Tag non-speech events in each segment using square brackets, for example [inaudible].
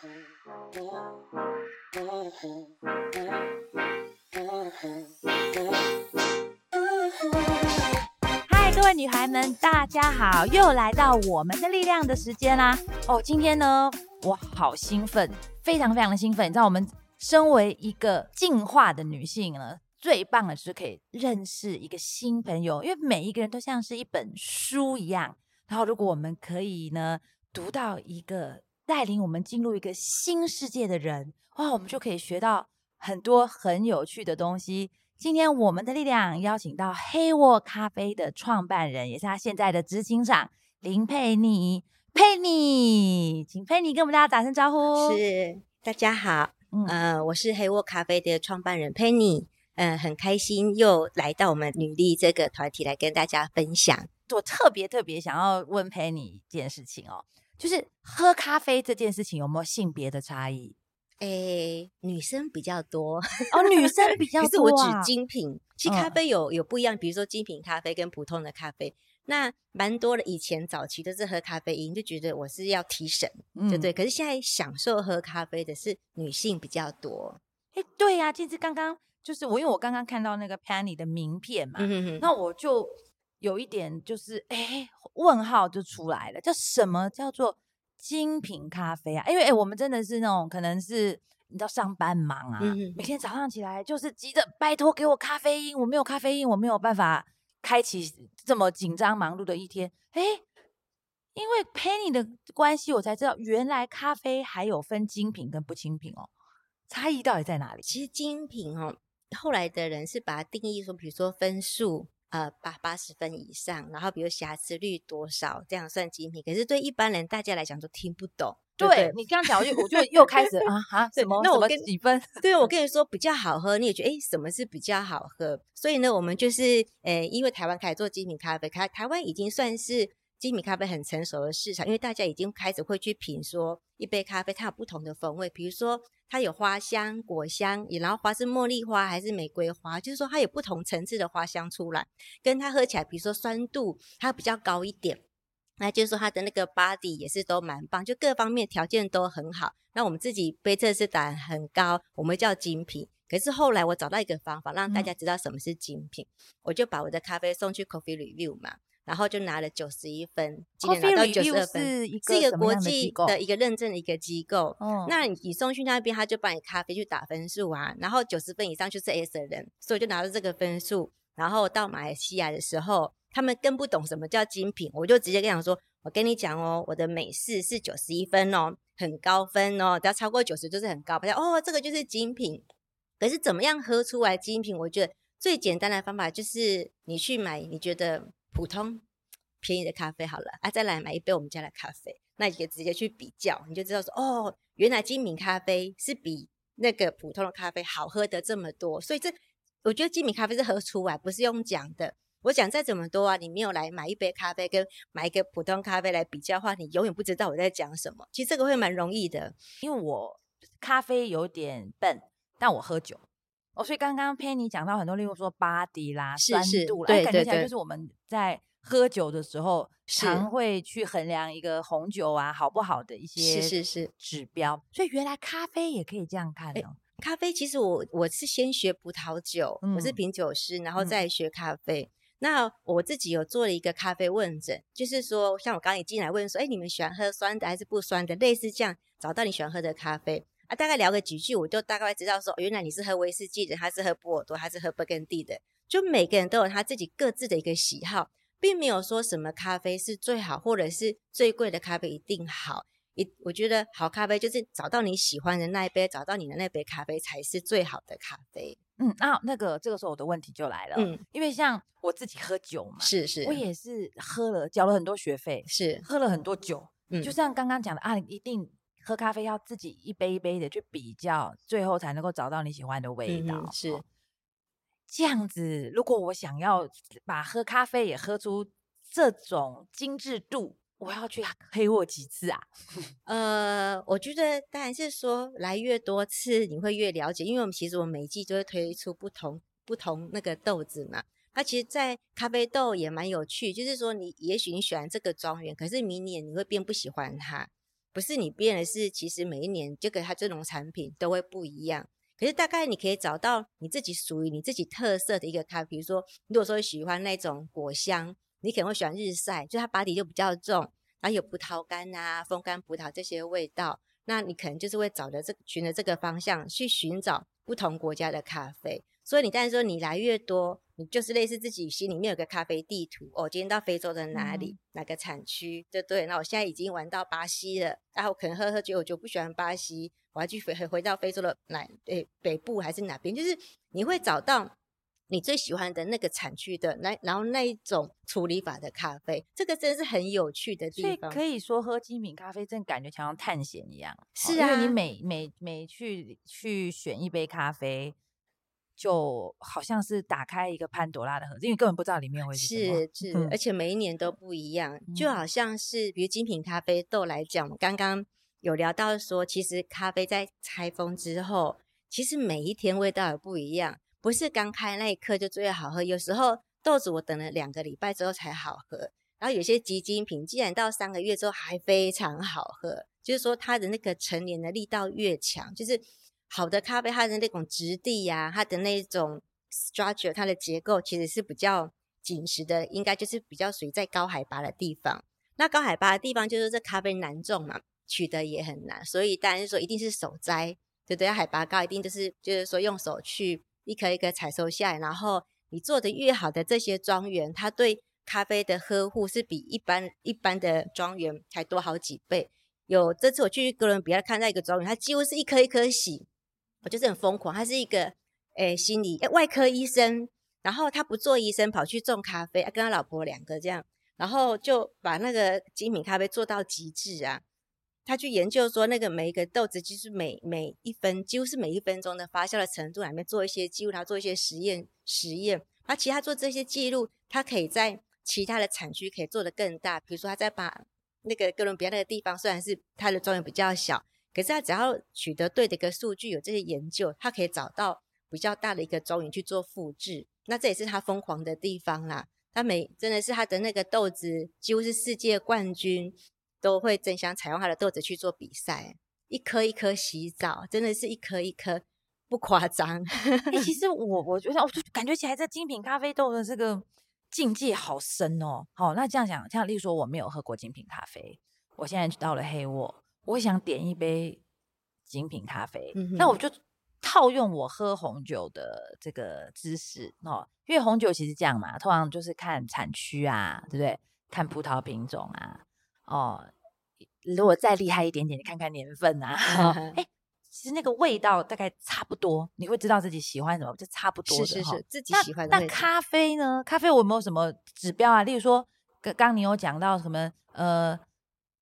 嗨，各位女孩们，大家好，又来到我们的力量的时间啦！哦，今天呢，我好兴奋，非常非常的兴奋。你知道，我们身为一个进化的女性呢，最棒的是可以认识一个新朋友，因为每一个人都像是一本书一样。然后，如果我们可以呢，读到一个带领我们进入一个新世界的人，哇，我们就可以学到很多很有趣的东西。今天我们的力量邀请到黑沃咖啡的创办人，也是他现在的执行长林佩妮。佩妮，请佩妮跟我们大家打声招呼。是，大家好，嗯、呃，我是黑沃咖啡的创办人佩妮，嗯、呃，很开心又来到我们女力这个团体来跟大家分享。我特别特别想要问佩妮一件事情哦，就是喝咖啡这件事情有没有性别的差异？诶，女生比较多哦，女生比较多、啊。可是我指精品，其实咖啡有有不一样，比如说精品咖啡跟普通的咖啡。那蛮多的，以前早期都是喝咖啡因，就觉得我是要提神，对不对？可是现在享受喝咖啡的是女性比较多。哎，对呀、啊，其实刚刚就是我，因为我刚刚看到那个 Penny 的名片嘛，嗯、哼哼那我就有一点就是哎，问号就出来了，叫什么叫做精品咖啡啊？因为哎，我们真的是那种可能是你知道上班忙啊，嗯、每天早上起来就是急着拜托给我咖啡因，我没有咖啡因，我没有办法。开启这么紧张忙碌的一天，哎，因为 Penny 的关系，我才知道原来咖啡还有分精品跟不精品哦，差异到底在哪里？其实精品哦，后来的人是把它定义说，比如说分数，呃，八八十分以上，然后比如瑕疵率多少，这样算精品。可是对一般人大家来讲都听不懂。对，对你这样讲，我就我就又开始啊哈，[laughs] 什么？那我跟几分？对，我跟你说比较好喝，你也觉得哎，什么是比较好喝？所以呢，我们就是呃，因为台湾开始做精品咖啡，台台湾已经算是精品咖啡很成熟的市场，因为大家已经开始会去品说一杯咖啡它有不同的风味，比如说它有花香、果香，然后花是茉莉花还是玫瑰花，就是说它有不同层次的花香出来，跟它喝起来，比如说酸度它比较高一点。那就是说，它的那个 body 也是都蛮棒，就各方面条件都很好。那我们自己杯测试胆很高，我们叫精品。可是后来我找到一个方法，让大家知道什么是精品，嗯、我就把我的咖啡送去 Coffee Review 嘛，然后就拿了九十一分，今年拿到九十二分，是一个国际的一个认证的一个机构。哦、那你送去那边，他就帮你咖啡去打分数啊，然后九十分以上就是 S 的人，所以我就拿到这个分数，然后到马来西亚的时候。他们更不懂什么叫精品，我就直接跟他讲说：“我跟你讲哦，我的美式是九十一分哦，很高分哦，只要超过九十就是很高。”他讲：“哦，这个就是精品。”可是怎么样喝出来精品？我觉得最简单的方法就是你去买你觉得普通便宜的咖啡好了啊，再来买一杯我们家的咖啡，那你就直接去比较，你就知道说：“哦，原来精品咖啡是比那个普通的咖啡好喝的这么多。”所以这我觉得精品咖啡是喝出来，不是用讲的。我讲再怎么多啊，你没有来买一杯咖啡，跟买一个普通咖啡来比较的话，你永远不知道我在讲什么。其实这个会蛮容易的，因为我咖啡有点笨，但我喝酒。哦，所以刚刚 Penny 讲到很多，例如说 body 啦、是是酸度啦，对，感觉起来就是我们在喝酒的时候，常会去衡量一个红酒啊好不好的一些是是是指标。所以原来咖啡也可以这样看哦。咖啡其实我我是先学葡萄酒，嗯、我是品酒师，然后再学咖啡。嗯那我自己有做了一个咖啡问诊，就是说，像我刚刚一进来问说，哎，你们喜欢喝酸的还是不酸的？类似这样，找到你喜欢喝的咖啡啊，大概聊个几句，我就大概知道说，原来你是喝威士忌的，他是喝波尔多，他是喝勃艮第的？就每个人都有他自己各自的一个喜好，并没有说什么咖啡是最好，或者是最贵的咖啡一定好。一，我觉得好咖啡就是找到你喜欢的那一杯，找到你的那杯咖啡才是最好的咖啡。嗯，那那个这个时候我的问题就来了，嗯，因为像我自己喝酒嘛，是是，我也是喝了，交了很多学费，是喝了很多酒，嗯，就像刚刚讲的啊，一定喝咖啡要自己一杯一杯的去比较，最后才能够找到你喜欢的味道，嗯、是这样子。如果我想要把喝咖啡也喝出这种精致度。我要去黑沃几次啊？[laughs] 呃，我觉得当然是说来越多次，你会越了解。因为我们其实我们每一季都会推出不同不同那个豆子嘛。它其实，在咖啡豆也蛮有趣，就是说你也许你喜欢这个庄园，可是明年你会变不喜欢它。不是你变的是，其实每一年这个它这种产品都会不一样。可是大概你可以找到你自己属于你自己特色的一个咖啡，比如说，如果说喜欢那种果香，你可能会喜欢日晒，就它巴底就比较重，然后有葡萄干啊、风干葡萄这些味道，那你可能就是会找着这循着这个方向去寻找不同国家的咖啡。所以你但是说你来越多，你就是类似自己心里面有个咖啡地图哦，今天到非洲的哪里，嗯、哪个产区，对对。那我现在已经玩到巴西了，然后我可能喝喝酒，我就不喜欢巴西。我要去回回到非洲的哪？诶，北部还是哪边？就是你会找到你最喜欢的那个产区的那，然后那一种处理法的咖啡，这个真的是很有趣的地方。所以可以说喝精品咖啡，真的感觉像探险一样。是啊，因为你每每每去去选一杯咖啡，就好像是打开一个潘朵拉的盒子，因为根本不知道里面会是什么。是是，而且每一年都不一样，嗯、就好像是比如精品咖啡豆来讲，刚刚。有聊到说，其实咖啡在拆封之后，其实每一天味道也不一样，不是刚开那一刻就最好喝。有时候豆子我等了两个礼拜之后才好喝，然后有些极精品，竟然到三个月之后还非常好喝。就是说它的那个成年的力道越强，就是好的咖啡它的那种质地呀、它的那种 structure，它的结构其实是比较紧实的，应该就是比较属于在高海拔的地方。那高海拔的地方就是这咖啡难种嘛。取得也很难，所以当然是说一定是手摘，对不对？海拔高，一定就是就是说用手去一颗一颗采收下来，然后你做的越好的这些庄园，它对咖啡的呵护是比一般一般的庄园还多好几倍。有这次我去哥伦比亚看到一个庄园，它几乎是一颗一颗洗，我就是很疯狂。他是一个诶心理诶外科医生，然后他不做医生，跑去种咖啡，跟他老婆两个这样，然后就把那个精品咖啡做到极致啊。他去研究说，那个每一个豆子，就是每每一分，几乎是每一分钟的发酵的程度，里面做一些记录，他做一些实验实验。他其他做这些记录，他可以在其他的产区可以做得更大。比如说，他在把那个哥伦比亚那个地方，虽然是他的庄园比较小，可是他只要取得对的一个数据，有这些研究，他可以找到比较大的一个庄园去做复制。那这也是他疯狂的地方啦。他每真的是他的那个豆子，几乎是世界冠军。都会争相采用他的豆子去做比赛，一颗一颗洗澡，真的是一颗一颗，不夸张。欸、其实 [laughs] 我我觉得，我就感觉起来，这精品咖啡豆的这个境界好深哦。好，那这样讲，像例如说，我没有喝过精品咖啡，我现在到了黑沃，我想点一杯精品咖啡，嗯、那我就套用我喝红酒的这个知识哦，因为红酒其实这样嘛，通常就是看产区啊，对不对？看葡萄品种啊。哦，如果再厉害一点点，你看看年份啊，[laughs] 哎，其实那个味道大概差不多，你会知道自己喜欢什么，就差不多的。是是是，自己喜欢的。那咖啡呢？咖啡我有没有什么指标啊？例如说，刚刚你有讲到什么？呃，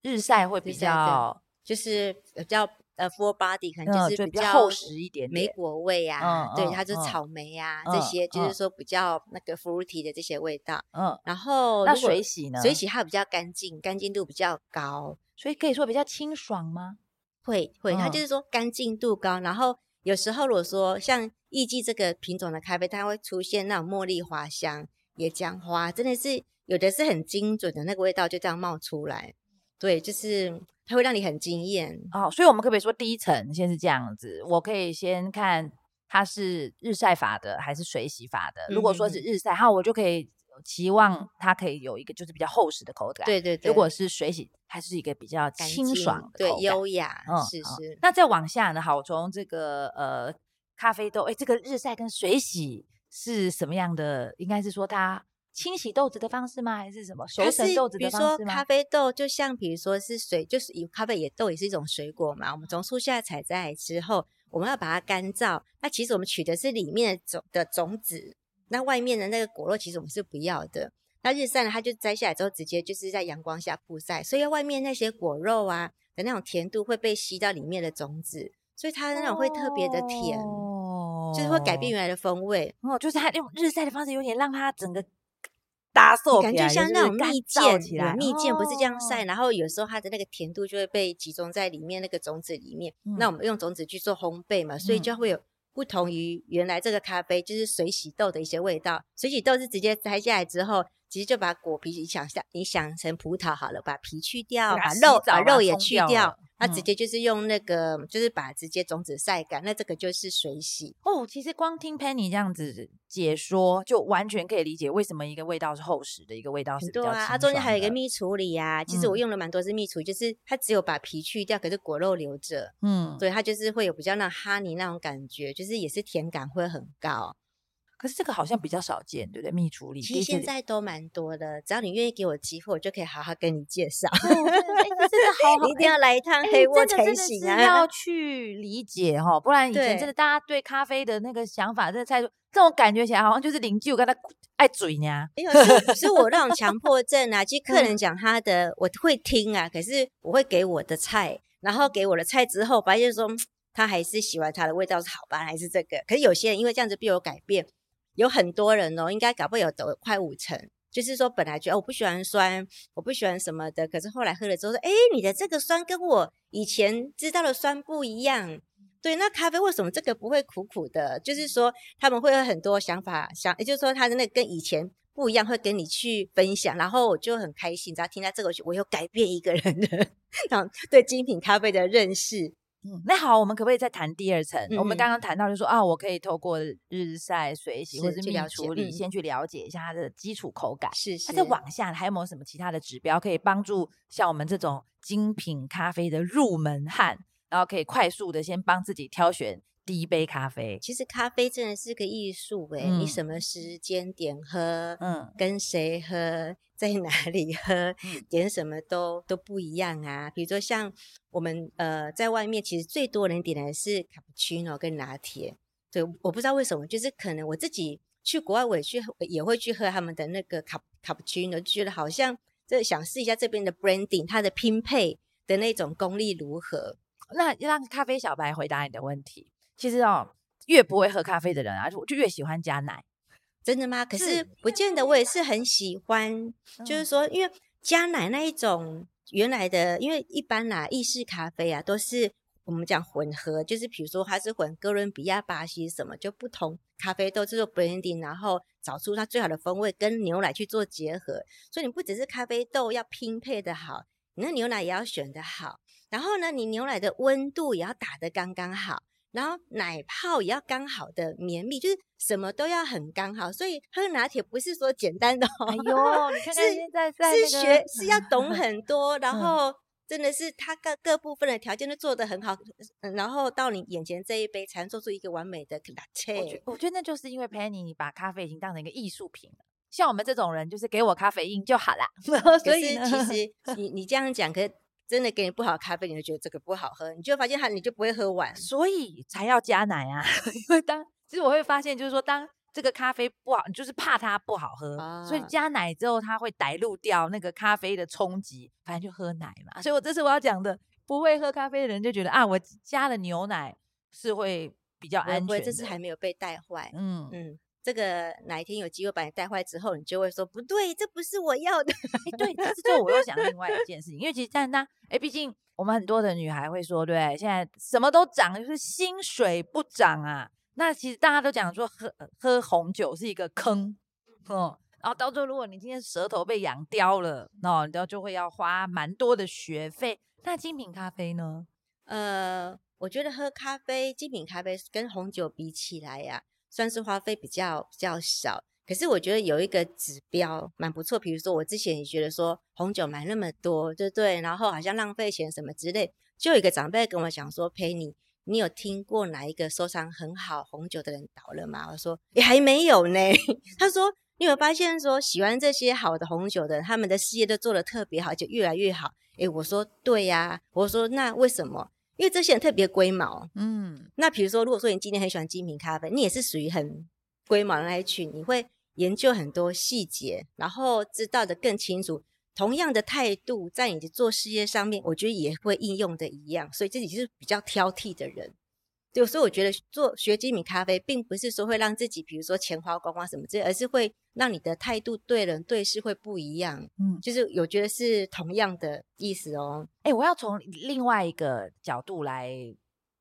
日晒会比较，就是比较。呃，full body 可能就是比较厚实一点，莓果味啊，对，它就是草莓啊这些，就是说比较那个 fruity 的这些味道。嗯，然后那水洗呢？水洗它比较干净，干净度比较高，所以可以说比较清爽吗？会会，它就是说干净度高。然后有时候如果说像艺伎这个品种的咖啡，它会出现那种茉莉花香、野姜花，真的是有的是很精准的那个味道就这样冒出来。对，就是。它会让你很惊艳哦，所以我们可不可以说第一层先是这样子？我可以先看它是日晒法的还是水洗法的。如果说是日晒，哈，我就可以期望它可以有一个就是比较厚实的口感。对对对。如果是水洗，还是一个比较清爽的口感，对，优雅。嗯，是是。那再往下呢？好，从这个呃咖啡豆，哎，这个日晒跟水洗是什么样的？应该是说它。清洗豆子的方式吗？还是什么熟成豆子的方式吗？比如说咖啡豆，就像比如说是水，就是以咖啡也豆也是一种水果嘛。我们从树下采摘来之后，我们要把它干燥。那其实我们取的是里面的种的种子，那外面的那个果肉其实我们是不要的。那日晒呢，它就摘下来之后，直接就是在阳光下曝晒，所以外面那些果肉啊的那种甜度会被吸到里面的种子，所以它那种会特别的甜，哦、就是会改变原来的风味。哦，就是它用日晒的方式，有点让它整个。打感觉像那种蜜饯，蜜饯不是这样晒，然后有时候它的那个甜度就会被集中在里面那个种子里面。那我们用种子去做烘焙嘛，所以就会有不同于原来这个咖啡就是水洗豆的一些味道。水洗豆是直接摘下来之后，直其实就把果皮，你想象你想成葡萄好了，把皮去掉，把肉把肉也去掉。它直接就是用那个，嗯、就是把直接种子晒干，那这个就是水洗哦。其实光听 Penny 这样子解说，就完全可以理解为什么一个味道是厚实的，一个味道是比较清爽的。对啊，它中间还有一个蜜处理、啊。其实我用了蛮多是蜜处理，嗯、就是它只有把皮去掉，可是果肉留着。嗯，所以它就是会有比较那 honey 那种感觉，就是也是甜感会很高。可是这个好像比较少见，对不对？蜜处理其实现在都蛮多的，只要你愿意给我机会，我就可以好好跟你介绍。真的好好，一定要来一趟黑窝才行啊！要 [laughs] 去理解哈，不然以前真的大家对咖啡的那个想法，这个态度，这种感觉起来好像就是邻居我跟他爱嘴呢。没有，是是我那种强 [laughs] 迫症啊。其实客人讲他的，我会听啊，可是我会给我的菜，然后给我的菜之后，发现说他还是喜欢他的味道是好吧，还是这个？可是有些人因为这样子必有改变。有很多人哦，应该搞不好有都快五成，就是说本来觉得我不喜欢酸，我不喜欢什么的，可是后来喝了之后说，哎，你的这个酸跟我以前知道的酸不一样。对，那咖啡为什么这个不会苦苦的？就是说他们会有很多想法，想，也就是说他的那跟以前不一样，会跟你去分享，然后我就很开心，只要听到这个，我有改变一个人的，[laughs] 然后对精品咖啡的认识。嗯，那好，我们可不可以再谈第二层？嗯、我们刚刚谈到就是说啊，我可以透过日晒、水洗或者是蜜处理，先去了解一下它的基础口感。是是。那再往下还有没有什么其他的指标可以帮助像我们这种精品咖啡的入门汉，然后可以快速的先帮自己挑选第一杯咖啡？其实咖啡真的是个艺术诶、欸，嗯、你什么时间点喝，嗯，跟谁喝？在哪 [laughs] 里喝，点什么都都不一样啊。比如说像我们呃在外面，其实最多人点的是卡布奇诺跟拿铁。对，我不知道为什么，就是可能我自己去国外，我也去也会去喝他们的那个卡卡布奇诺，就觉得好像这想试一下这边的 branding，它的拼配的那种功力如何。那让咖啡小白回答你的问题，其实哦，越不会喝咖啡的人啊，就就越喜欢加奶。真的吗？可是不见得，我也是很喜欢。是就是说，因为加奶那一种原来的，因为一般啦，意式咖啡啊，都是我们讲混合，就是比如说它是混哥伦比亚、巴西什么，就不同咖啡豆制作 blending，然后找出它最好的风味，跟牛奶去做结合。所以你不只是咖啡豆要拼配的好，你那牛奶也要选的好，然后呢，你牛奶的温度也要打得刚刚好。然后奶泡也要刚好的绵密，就是什么都要很刚好，所以喝拿铁不是说简单的哦。哎呦，你看看现在在、那个、是是学是要懂 [laughs] 很多，然后真的是它各各部分的条件都做得很好，嗯，然后到你眼前这一杯才能做出一个完美的拿铁。我觉得那就是因为 Penny 你把咖啡已经当成一个艺术品了，像我们这种人就是给我咖啡因就好啦。[laughs] 所以其实你你这样讲可。真的给你不好的咖啡，你就觉得这个不好喝，你就发现它，你就不会喝完，所以才要加奶啊。[laughs] 因为当其实我会发现，就是说当这个咖啡不好，你就是怕它不好喝，啊、所以加奶之后，它会带入掉那个咖啡的冲击，反正就喝奶嘛。所以我这次我要讲的，不会喝咖啡的人就觉得啊，我加了牛奶是会比较安全，这次还没有被带坏。嗯嗯。嗯这个哪一天有机会把你带坏之后，你就会说不对，这不是我要的。哎，对，但是就我又想另外一件事情，因为其实但那哎，毕竟我们很多的女孩会说，对，现在什么都涨，就是薪水不涨啊。那其实大家都讲说喝喝红酒是一个坑，嗯，然后到最后如果你今天舌头被养刁了，那然后就会要花蛮多的学费。那精品咖啡呢？呃，我觉得喝咖啡，精品咖啡跟红酒比起来呀、啊。算是花费比较比较少，可是我觉得有一个指标蛮不错。比如说我之前也觉得说红酒买那么多，对不对？然后好像浪费钱什么之类。就有一个长辈跟我讲说：“佩妮，你有听过哪一个收藏很好红酒的人倒了吗？”我说：“也还没有呢。”他说：“你有发现说喜欢这些好的红酒的，他们的事业都做得特别好，就越来越好。”诶，我说：“对呀。”我说：“那为什么？”因为这些人特别龟毛，嗯，那比如说，如果说你今天很喜欢精品咖啡，你也是属于很龟毛的那一群，你会研究很多细节，然后知道的更清楚。同样的态度，在你的做事业上面，我觉得也会应用的一样。所以自己是比较挑剔的人。对，所以我觉得做学精品咖啡，并不是说会让自己，比如说钱花光光什么之类，而是会让你的态度对人对事会不一样。嗯，就是有觉得是同样的意思哦。哎、欸，我要从另外一个角度来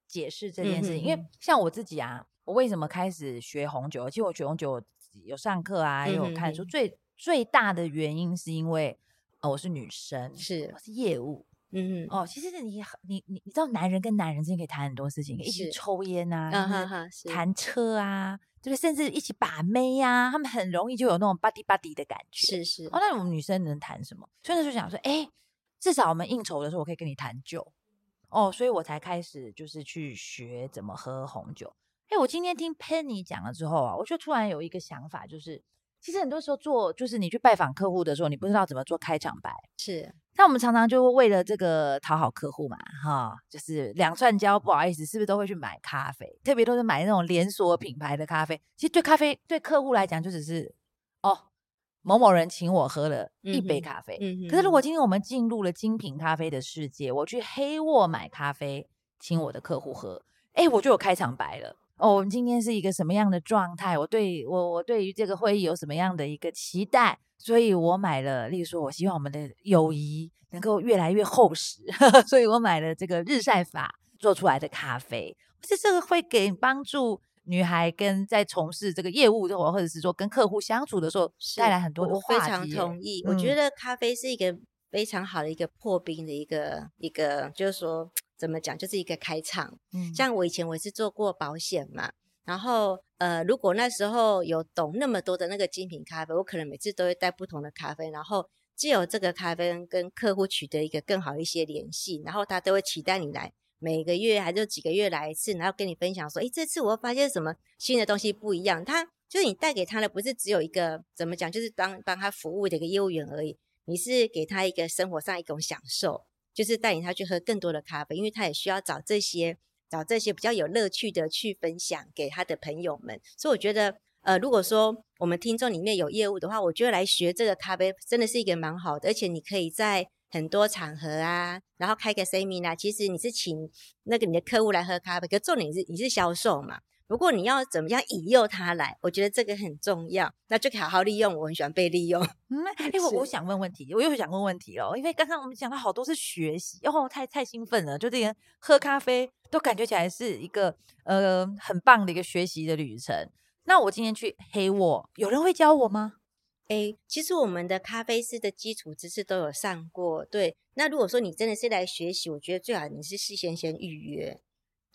解释这件事情，因为像我自己啊，我为什么开始学红酒？其实我学红酒有上课啊，也有看书。最最大的原因是因为，哦，我是女生，是我是业务，嗯哦，其实你你你你知道，男人跟男人之间可以谈很多事情，一起抽烟啊，谈车啊，就是甚至一起把妹呀，他们很容易就有那种 buddy buddy 的感觉，是是。哦，那我们女生能谈什么？所以就想说，哎，至少我们应酬的时候，我可以跟你谈酒，哦，所以我才开始就是去学怎么喝红酒。哎，我今天听 Penny 讲了之后啊，我就突然有一个想法，就是其实很多时候做，就是你去拜访客户的时候，你不知道怎么做开场白。是，那我们常常就为了这个讨好客户嘛，哈，就是两串胶，不好意思，是不是都会去买咖啡？特别都是买那种连锁品牌的咖啡。其实对咖啡对客户来讲，就只是哦，某某人请我喝了一杯咖啡。可是如果今天我们进入了精品咖啡的世界，我去黑沃买咖啡，请我的客户喝，哎，我就有开场白了。哦，我们今天是一个什么样的状态？我对我我对于这个会议有什么样的一个期待？所以我买了，例如说，我希望我们的友谊能够越来越厚实，呵呵，所以我买了这个日晒法做出来的咖啡。这这个会给帮助女孩跟在从事这个业务的，或者是说跟客户相处的时候带来很多的话题。我非常同意，嗯，我觉得咖啡是一个非常好的一个破冰的一个一个，就是说。怎么讲，就是一个开场。嗯，像我以前我是做过保险嘛，然后呃，如果那时候有懂那么多的那个精品咖啡，我可能每次都会带不同的咖啡，然后既有这个咖啡跟客户取得一个更好一些联系，然后他都会期待你来每个月还是几个月来一次，然后跟你分享说，诶，这次我发现什么新的东西不一样。他就是你带给他的不是只有一个怎么讲，就是帮帮他服务的一个业务员而已，你是给他一个生活上一种享受。就是带领他去喝更多的咖啡，因为他也需要找这些找这些比较有乐趣的去分享给他的朋友们。所以我觉得，呃，如果说我们听众里面有业务的话，我觉得来学这个咖啡真的是一个蛮好的，而且你可以在很多场合啊，然后开个 semi 呢，其实你是请那个你的客户来喝咖啡，可重点是你是销售嘛。如果你要怎么样引诱他来，我觉得这个很重要，那就可以好好利用。我很喜欢被利用。嗯，哎、欸，我我想问问题，我又想问问题了，因为刚刚我们讲到好多是学习，哦，太太兴奋了，就这个喝咖啡都感觉起来是一个呃很棒的一个学习的旅程。那我今天去黑沃，有人会教我吗？哎、欸，其实我们的咖啡师的基础知识都有上过。对，那如果说你真的是来学习，我觉得最好你是事先先预约。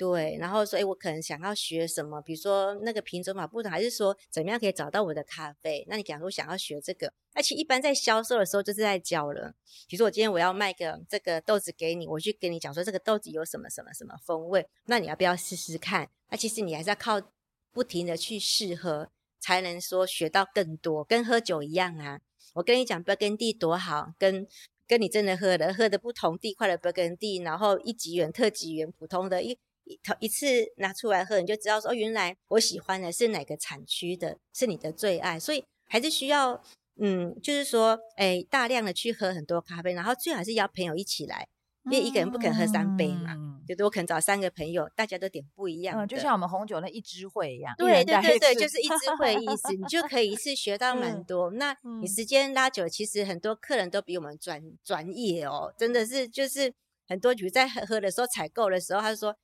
对，然后说，哎，我可能想要学什么，比如说那个品种嘛不同，还是说怎么样可以找到我的咖啡？那你假如想要学这个，而且一般在销售的时候就是在教了。比如说我今天我要卖个这个豆子给你，我去跟你讲说这个豆子有什么什么什么风味，那你要不要试试看？那其实你还是要靠不停的去试喝，才能说学到更多，跟喝酒一样啊。我跟你讲，勃艮第多好，跟跟你真的喝的喝的不同地块的勃艮第，然后一级园、特级园、普通的一。一次拿出来喝，你就知道说，哦，原来我喜欢的是哪个产区的，是你的最爱，所以还是需要，嗯，就是说，哎，大量的去喝很多咖啡，然后最好是邀朋友一起来，因为一个人不可能喝三杯嘛，嗯、就我可能找三个朋友，大家都点不一样，嗯，就像我们红酒那一支会一样，对对对对，就是一支会的意思，你就可以一次学到蛮多。嗯、那你时间拉久，其实很多客人都比我们专专业哦，真的是，就是很多，比如在喝喝的时候采购的时候，他就说。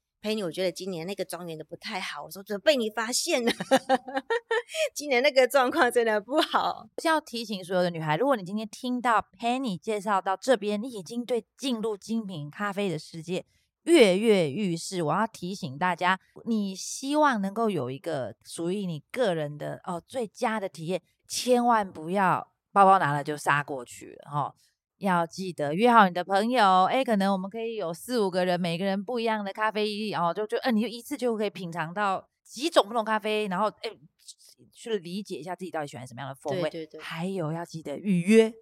我觉得今年那个庄园的不太好。我说，准被你发现了？[laughs] 今年那个状况真的不好。是要提醒所有的女孩，如果你今天听到 Penny 介绍到这边，你已经对进入精品咖啡的世界跃跃欲试。我要提醒大家，你希望能够有一个属于你个人的哦最佳的体验，千万不要包包拿了就杀过去了哦。要记得约好你的朋友，哎，可能我们可以有四五个人，每个人不一样的咖啡，哦，就就，嗯，你就一次就可以品尝到几种不同咖啡，然后，哎，去理解一下自己到底喜欢什么样的风味。对对对。还有要记得预约，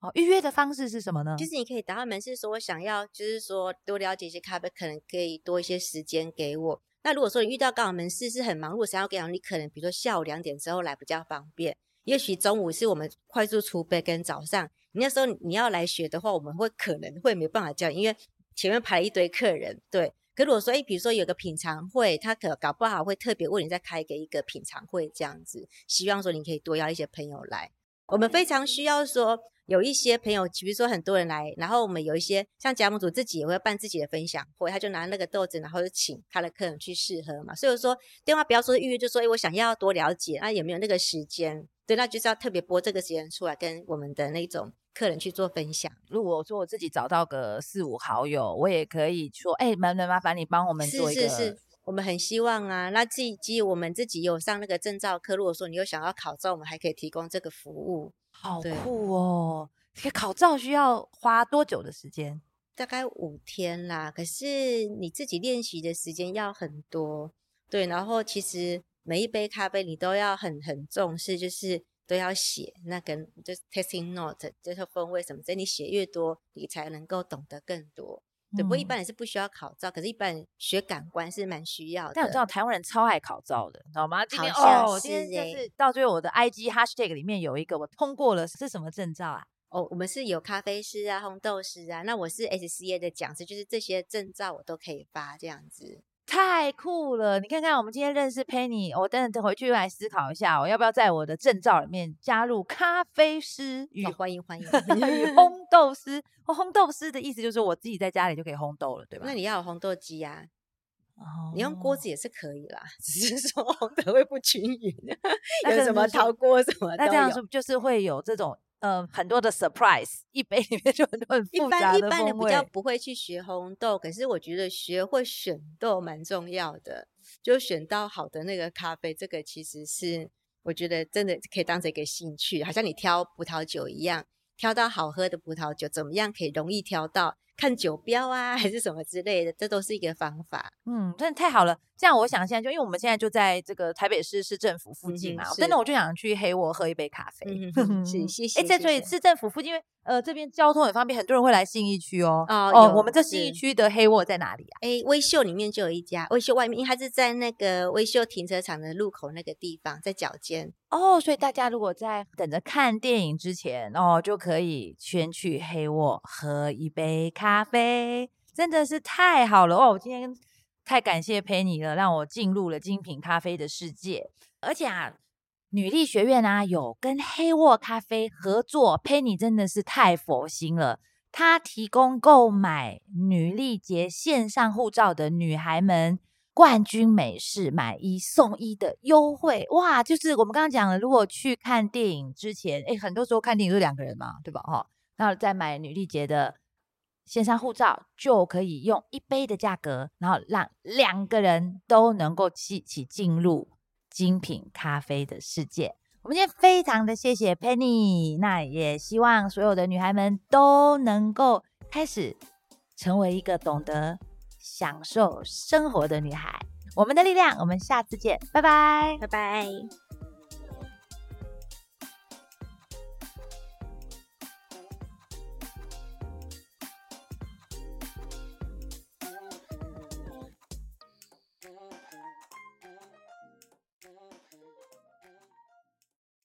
哦，预约的方式是什么呢？就是你可以打他们是说我想要，就是说多了解一些咖啡，可能可以多一些时间给我。那如果说你遇到刚好门市是很忙碌，想要给你，你可能比如说下午两点之后来比较方便。也许中午是我们快速储备，跟早上你那时候你要来学的话，我们会可能会没办法教，因为前面排了一堆客人。对，可如果说，诶，比如说有个品尝会，他可搞不好会特别为你再开个一个品尝会这样子，希望说你可以多邀一些朋友来。我们非常需要说有一些朋友，比如说很多人来，然后我们有一些像加盟主自己也会办自己的分享会，他就拿那个豆子，然后就请他的客人去试喝嘛。所以说电话不要说预约，就说诶，我想要多了解，啊有没有那个时间？对，那就是要特别拨这个时间出来跟我们的那种客人去做分享。如果说我自己找到个四五好友，我也可以说，哎，麻烦麻烦你帮我们做一个。是是是，我们很希望啊。那自己我们自己有上那个证照课，如果说你有想要考照，我们还可以提供这个服务。好酷哦！这考照需要花多久的时间？大概五天啦。可是你自己练习的时间要很多。对，然后其实。每一杯咖啡你都要很很重视，就是都要写那个就是 tasting note，就是风味什么，所以你写越多，你才能够懂得更多。嗯、对，不过一般人是不需要考照，可是一般人学感官是蛮需要的。但我知道台湾人超爱考照的，知道吗？今天哦，今天就是到最后我的 IG hashtag 里面有一个我通过了，是什么证照啊？哦，我们是有咖啡师啊、烘豆师啊，那我是 SCA 的讲师，就是这些证照我都可以发这样子。太酷了！你看看，我们今天认识 Penny，我等等回去来思考一下，我要不要在我的证照里面加入咖啡师与、哦、欢迎欢迎 [laughs] 与烘豆师。哦，烘豆师的意思就是我自己在家里就可以烘豆了，对吧？那你要有烘豆机呀、啊，哦，你用锅子也是可以啦，[laughs] 只是说烘的会不均匀，[laughs] 有什么陶锅什么，那这样是就是会有这种。呃，很多的 surprise，[laughs] 一杯里面就很多很复杂的。一般一般的比较不会去学红豆，可是我觉得学会选豆蛮重要的，就选到好的那个咖啡，这个其实是我觉得真的可以当成一个兴趣，好像你挑葡萄酒一样，挑到好喝的葡萄酒，怎么样可以容易挑到？看酒标啊，还是什么之类的，这都是一个方法。嗯，真的太好了。这样我想现在就，因为我们现在就在这个台北市市政府附近嘛，真的我就想去黑沃喝一杯咖啡。嗯哼，是 [laughs] 谢谢。哎，在所以市政府附近，因为呃这边交通很方便，很多人会来信义区哦。哦，哦，我们这信义区的黑沃在哪里啊？哎，微秀里面就有一家，微秀外面，因为它是在那个微秀停车场的路口那个地方，在脚尖。哦，所以大家如果在等着看电影之前哦，就可以先去黑沃喝一杯咖咖啡。真的是太好了哦！我今天太感谢 Penny 了，让我进入了精品咖啡的世界。而且啊，女力学院啊有跟黑沃咖啡合作，Penny 真的是太佛心了。她提供购买女力节线上护照的女孩们冠军美式买一送一的优惠哇！就是我们刚刚讲了，如果去看电影之前，诶，很多时候看电影都是两个人嘛，对吧？哈，那再买女力节的。线上护照就可以用一杯的价格，然后让两个人都能够一起进入精品咖啡的世界。我们今天非常的谢谢 Penny，那也希望所有的女孩们都能够开始成为一个懂得享受生活的女孩。我们的力量，我们下次见，拜拜，拜拜。